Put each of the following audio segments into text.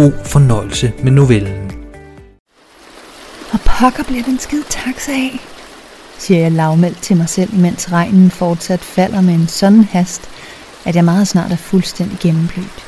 God fornøjelse med novellen. Og pokker bliver den skide taxa af, siger jeg lavmældt til mig selv, mens regnen fortsat falder med en sådan hast, at jeg meget snart er fuldstændig gennemblødt.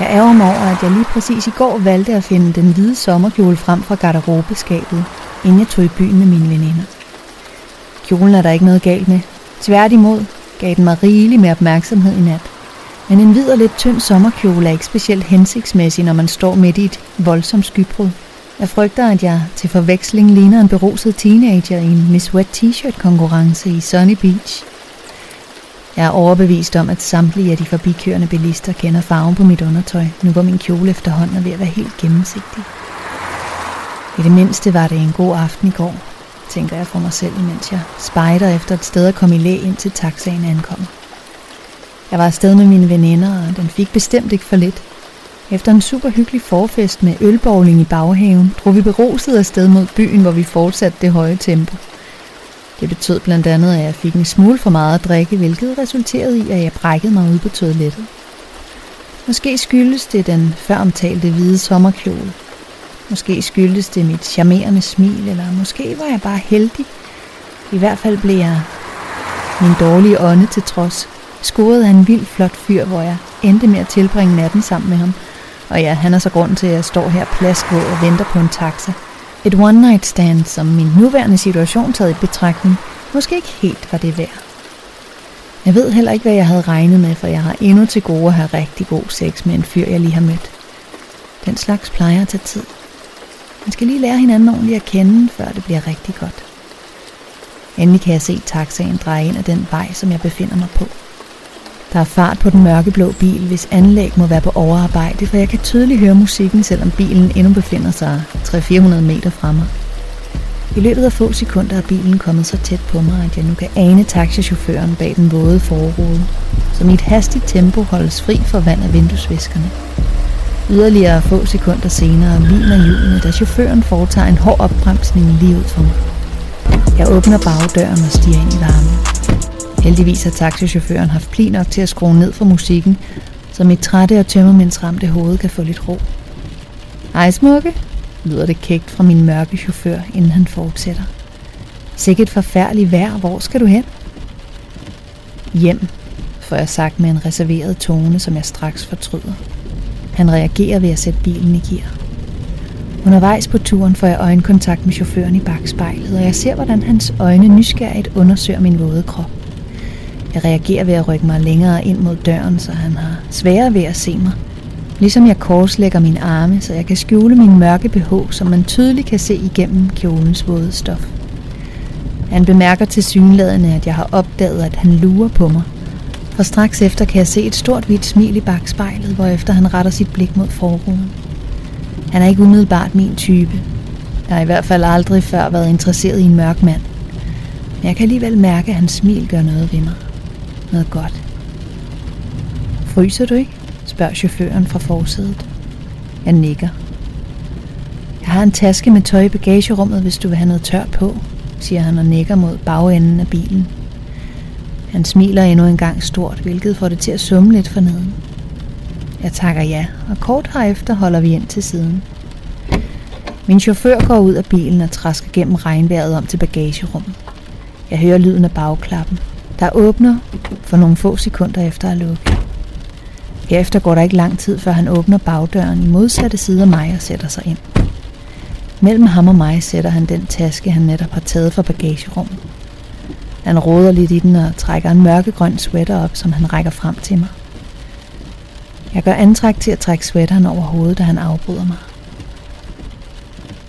Jeg ærger mig over, at jeg lige præcis i går valgte at finde den hvide sommerkjole frem fra garderobeskabet, inden jeg tog i byen med mine veninder. Kjolen er der ikke noget galt med. Tværtimod gav den mig rigelig med opmærksomhed i nat. Men en hvid og lidt tynd sommerkjole er ikke specielt hensigtsmæssig, når man står midt i et voldsomt skybrud. Jeg frygter, at jeg til forveksling ligner en beruset teenager i en Miss Wet T-shirt konkurrence i Sunny Beach. Jeg er overbevist om, at samtlige af de forbikørende bilister kender farven på mit undertøj, nu hvor min kjole efterhånden er ved at være helt gennemsigtig. I det mindste var det en god aften i går, tænker jeg for mig selv, mens jeg spejder efter et sted at komme i læ ind til taxaen ankommer. Jeg var afsted med mine veninder, og den fik bestemt ikke for lidt. Efter en super hyggelig forfest med ølbowling i baghaven, drog vi beruset afsted mod byen, hvor vi fortsatte det høje tempo. Det betød blandt andet, at jeg fik en smule for meget at drikke, hvilket resulterede i, at jeg brækkede mig ud på toilettet. Måske skyldes det den før omtalte hvide sommerkjole. Måske skyldes det mit charmerende smil, eller måske var jeg bare heldig. I hvert fald blev jeg min dårlige ånde til trods, scoret af en vild flot fyr, hvor jeg endte med at tilbringe natten sammen med ham. Og ja, han er så grund til, at jeg står her plaskvåd og venter på en taxa. Et one night stand, som min nuværende situation taget i betragtning, måske ikke helt var det værd. Jeg ved heller ikke, hvad jeg havde regnet med, for jeg har endnu til gode at have rigtig god sex med en fyr, jeg lige har mødt. Den slags plejer at tage tid. Man skal lige lære hinanden ordentligt at kende, før det bliver rigtig godt. Endelig kan jeg se taxaen dreje ind ad den vej, som jeg befinder mig på. Der er fart på den mørkeblå bil, hvis anlæg må være på overarbejde, for jeg kan tydeligt høre musikken, selvom bilen endnu befinder sig 300-400 meter fra mig. I løbet af få sekunder er bilen kommet så tæt på mig, at jeg nu kan ane taxichaufføren bag den våde forrude, som i et hastigt tempo holdes fri for vand af vinduesviskerne. Yderligere få sekunder senere viner hjulene, da chaufføren foretager en hård opbremsning lige ud for mig. Jeg åbner bagdøren og stiger ind i varmen. Heldigvis har taxichaufføren haft pli nok til at skrue ned for musikken, så mit trætte og tømmermændsramte hoved kan få lidt ro. Hej smukke, lyder det kægt fra min mørke chauffør, inden han fortsætter. Sikkert forfærdeligt vejr, hvor skal du hen? Hjem, får jeg sagt med en reserveret tone, som jeg straks fortryder. Han reagerer ved at sætte bilen i gear. Undervejs på turen får jeg øjenkontakt med chaufføren i bagspejlet, og jeg ser, hvordan hans øjne nysgerrigt undersøger min våde krop. Jeg reagerer ved at rykke mig længere ind mod døren, så han har sværere ved at se mig. Ligesom jeg korslægger mine arme, så jeg kan skjule min mørke BH, som man tydeligt kan se igennem kjolens våde stof. Han bemærker til synladende, at jeg har opdaget, at han lurer på mig. For straks efter kan jeg se et stort hvidt smil i bagspejlet, hvorefter han retter sit blik mod forruden. Han er ikke umiddelbart min type. Jeg har i hvert fald aldrig før været interesseret i en mørk mand. Men jeg kan alligevel mærke, at hans smil gør noget ved mig noget godt. Fryser du ikke? spørger chaufføren fra forsædet. Jeg nikker. Jeg har en taske med tøj i bagagerummet, hvis du vil have noget tørt på, siger han og nikker mod bagenden af bilen. Han smiler endnu en gang stort, hvilket får det til at summe lidt for neden. Jeg takker ja, og kort herefter holder vi ind til siden. Min chauffør går ud af bilen og træsker gennem regnvejret om til bagagerummet. Jeg hører lyden af bagklappen der åbner for nogle få sekunder efter at lukke. Herefter går der ikke lang tid, før han åbner bagdøren i modsatte side af mig og sætter sig ind. Mellem ham og mig sætter han den taske, han netop har taget fra bagagerummet. Han råder lidt i den og trækker en mørkegrøn sweater op, som han rækker frem til mig. Jeg gør antræk til at trække sweateren over hovedet, da han afbryder mig.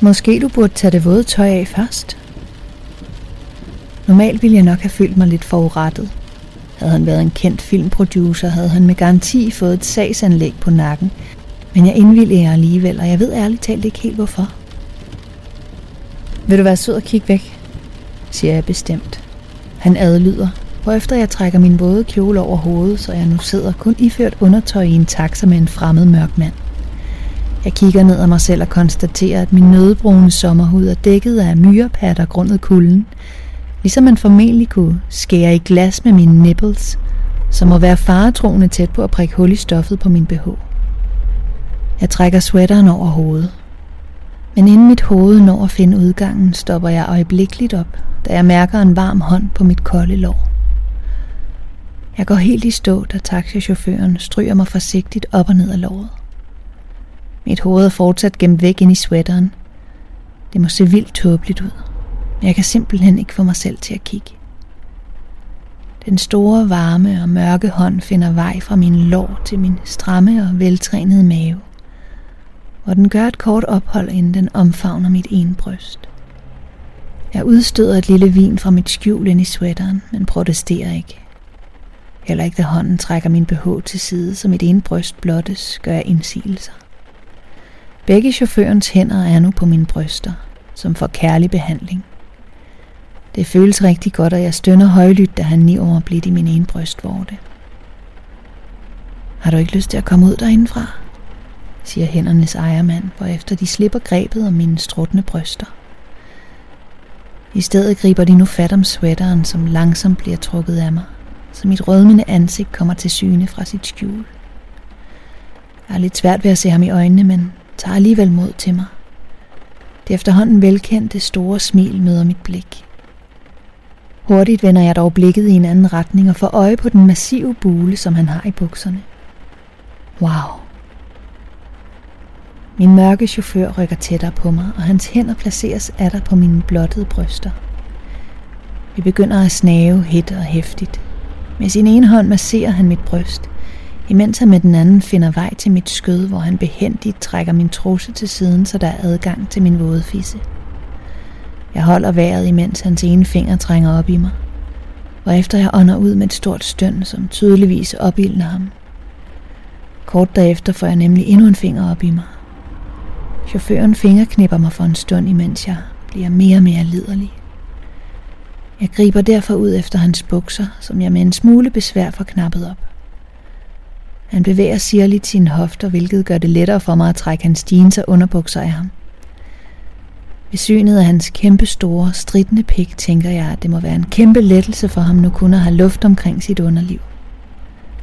Måske du burde tage det våde tøj af først, Normalt ville jeg nok have følt mig lidt forurettet. Havde han været en kendt filmproducer, havde han med garanti fået et sagsanlæg på nakken. Men jeg indvilliger alligevel, og jeg ved ærligt talt ikke helt hvorfor. Vil du være sød og kigge væk? siger jeg bestemt. Han adlyder, hvorefter jeg trækker min våde kjole over hovedet, så jeg nu sidder kun iført undertøj i en taxa med en fremmed mørk mand. Jeg kigger ned ad mig selv og konstaterer, at min nødebrune sommerhud er dækket af myrepatter grundet kulden, ligesom man formentlig kunne skære i glas med mine nipples, som må være faretroende tæt på at prikke hul i stoffet på min BH. Jeg trækker sweateren over hovedet. Men inden mit hoved når at finde udgangen, stopper jeg øjeblikkeligt op, da jeg mærker en varm hånd på mit kolde lår. Jeg går helt i stå, da taxichaufføren stryger mig forsigtigt op og ned ad låret. Mit hoved er fortsat gemt væk ind i sweateren. Det må se vildt tåbeligt ud, men jeg kan simpelthen ikke få mig selv til at kigge. Den store, varme og mørke hånd finder vej fra min lår til min stramme og veltrænede mave, hvor den gør et kort ophold, inden den omfavner mit ene bryst. Jeg udstøder et lille vin fra mit skjul ind i sweateren, men protesterer ikke. Heller ikke da hånden trækker min BH til side, så mit ene bryst blottes, gør jeg indsigelser. Begge chaufførens hænder er nu på mine bryster, som får kærlig behandling. Det føles rigtig godt, at jeg stønner højlydt, da han niver blidt i min ene brystvorte. Har du ikke lyst til at komme ud derindefra? siger hændernes ejermand, efter de slipper grebet om mine struttende bryster. I stedet griber de nu fat om sweateren, som langsomt bliver trukket af mig, så mit rødmende ansigt kommer til syne fra sit skjul. Jeg er lidt svært ved at se ham i øjnene, men tager alligevel mod til mig. Det efterhånden velkendte store smil møder mit blik. Hurtigt vender jeg dog blikket i en anden retning og får øje på den massive bule, som han har i bukserne. Wow. Min mørke chauffør rykker tættere på mig, og hans hænder placeres atter på mine blottede bryster. Vi begynder at snave hæt og hæftigt. Med sin ene hånd masserer han mit bryst, imens han med den anden finder vej til mit skød, hvor han behendigt trækker min trusse til siden, så der er adgang til min våde fisse. Jeg holder vejret, imens hans ene finger trænger op i mig, og efter jeg ånder ud med et stort støn, som tydeligvis opildner ham. Kort derefter får jeg nemlig endnu en finger op i mig. Chaufføren fingerknipper mig for en stund, imens jeg bliver mere og mere liderlig. Jeg griber derfor ud efter hans bukser, som jeg med en smule besvær får knappet op. Han bevæger sirligt sine hofter, hvilket gør det lettere for mig at trække hans jeans og underbukser af ham. Ved synet af hans kæmpe store, stridende pik, tænker jeg, at det må være en kæmpe lettelse for ham nu kun at have luft omkring sit underliv.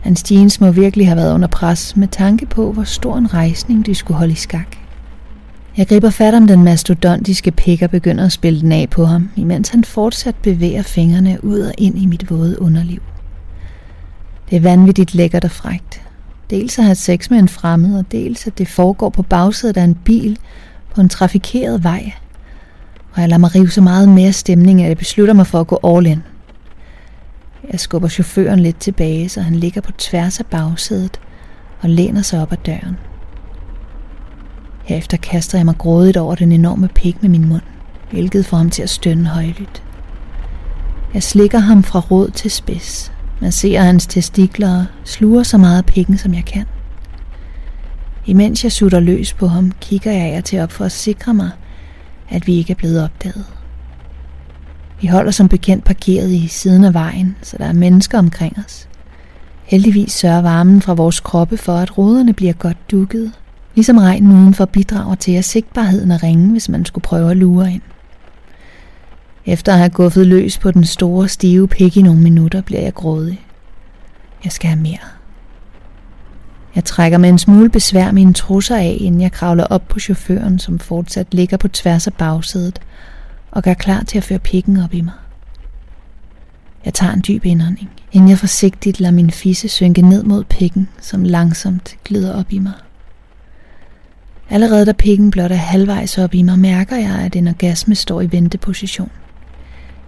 Hans jeans må virkelig have været under pres med tanke på, hvor stor en rejsning de skulle holde i skak. Jeg griber fat om den mastodontiske pik og begynder at spille den af på ham, imens han fortsat bevæger fingrene ud og ind i mit våde underliv. Det er vanvittigt lækkert og frægt. Dels at have sex med en fremmed, og dels at det foregår på bagsædet af en bil på en trafikeret vej. Og jeg lader mig rive så meget mere stemning, at jeg beslutter mig for at gå all in. Jeg skubber chaufføren lidt tilbage, så han ligger på tværs af bagsædet og læner sig op ad døren. Herefter kaster jeg mig grådigt over den enorme pik med min mund, hvilket får ham til at stønne højlydt. Jeg slikker ham fra rod til spids, ser hans testikler og sluger så meget af pikken, som jeg kan. Imens jeg sutter løs på ham, kigger jeg jer til op for at sikre mig, at vi ikke er blevet opdaget. Vi holder som bekendt parkeret i siden af vejen, så der er mennesker omkring os. Heldigvis sørger varmen fra vores kroppe for, at ruderne bliver godt dukket, ligesom regnen udenfor bidrager til, at sigtbarheden er ringe, hvis man skulle prøve at lure ind. Efter at have guffet løs på den store, stive pik i nogle minutter, bliver jeg grådig. Jeg skal have mere. Jeg trækker med en smule besvær mine trusser af, inden jeg kravler op på chaufføren, som fortsat ligger på tværs af bagsædet, og gør klar til at føre pikken op i mig. Jeg tager en dyb indånding, inden jeg forsigtigt lader min fisse synke ned mod pikken, som langsomt glider op i mig. Allerede da pikken blot er halvvejs op i mig, mærker jeg, at en orgasme står i venteposition.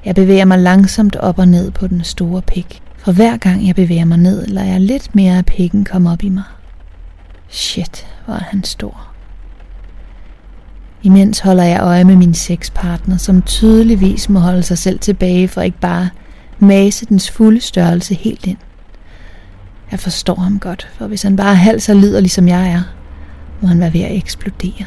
Jeg bevæger mig langsomt op og ned på den store pik. For hver gang jeg bevæger mig ned, lader jeg lidt mere af pikken komme op i mig. Shit, hvor er han stor. Imens holder jeg øje med min sexpartner, som tydeligvis må holde sig selv tilbage for ikke bare mase dens fulde størrelse helt ind. Jeg forstår ham godt, for hvis han bare er halv så lider som jeg er, må han være ved at eksplodere.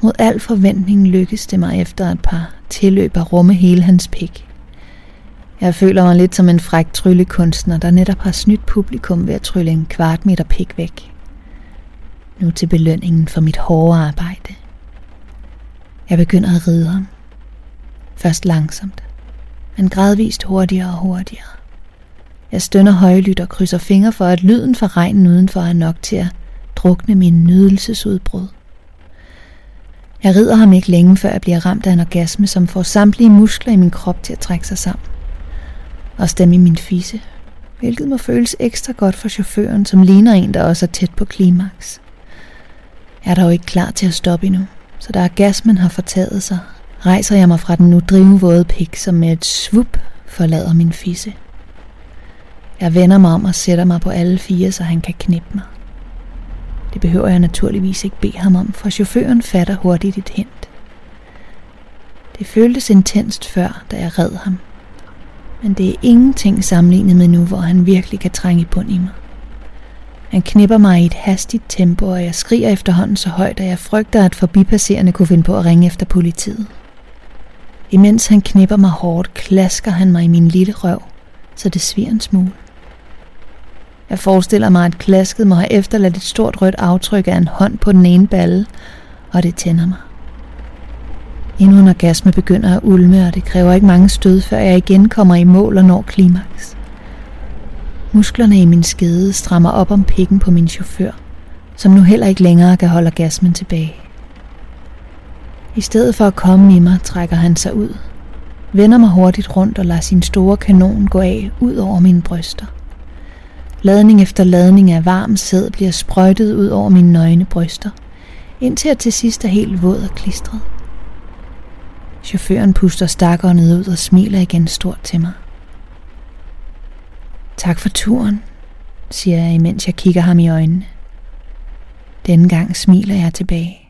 Mod al forventning lykkedes det mig efter et par tilløb at rumme hele hans pik. Jeg føler mig lidt som en fræk tryllekunstner, der netop har snydt publikum ved at trylle en kvart meter pik væk. Nu til belønningen for mit hårde arbejde. Jeg begynder at ride ham. Først langsomt, men gradvist hurtigere og hurtigere. Jeg stønner højlydt og krydser fingre for, at lyden fra regnen udenfor er nok til at drukne min nydelsesudbrud. Jeg rider ham ikke længe, før jeg bliver ramt af en orgasme, som får samtlige muskler i min krop til at trække sig sammen. Og stemme i min fisse, hvilket må føles ekstra godt for chaufføren, som ligner en, der også er tæt på klimaks. Jeg er dog ikke klar til at stoppe endnu, så der gas man har fortaget sig, rejser jeg mig fra den nu drivvåde pik, som med et svup forlader min fisse. Jeg vender mig om og sætter mig på alle fire, så han kan knippe mig. Det behøver jeg naturligvis ikke bede ham om, for chaufføren fatter hurtigt et hint. Det føltes intenst før, da jeg red ham. Men det er ingenting sammenlignet med nu, hvor han virkelig kan trænge i bund i mig. Han knipper mig i et hastigt tempo, og jeg skriger efterhånden så højt, at jeg frygter, at forbipasserende kunne finde på at ringe efter politiet. Imens han knipper mig hårdt, klasker han mig i min lille røv, så det sviger en smule. Jeg forestiller mig, at klasket må have efterladt et stort rødt aftryk af en hånd på den ene balle, og det tænder mig. Endnu en orgasme begynder at ulme, og det kræver ikke mange stød, før jeg igen kommer i mål og når klimaks. Musklerne i min skede strammer op om pikken på min chauffør, som nu heller ikke længere kan holde orgasmen tilbage. I stedet for at komme i mig, trækker han sig ud, vender mig hurtigt rundt og lader sin store kanon gå af ud over mine bryster. Ladning efter ladning af varm sæd bliver sprøjtet ud over mine nøgne bryster, indtil jeg til sidst er helt våd og klistret. Chaufføren puster stakkerne ud og smiler igen stort til mig. Tak for turen, siger jeg, imens jeg kigger ham i øjnene. Denne gang smiler jeg tilbage.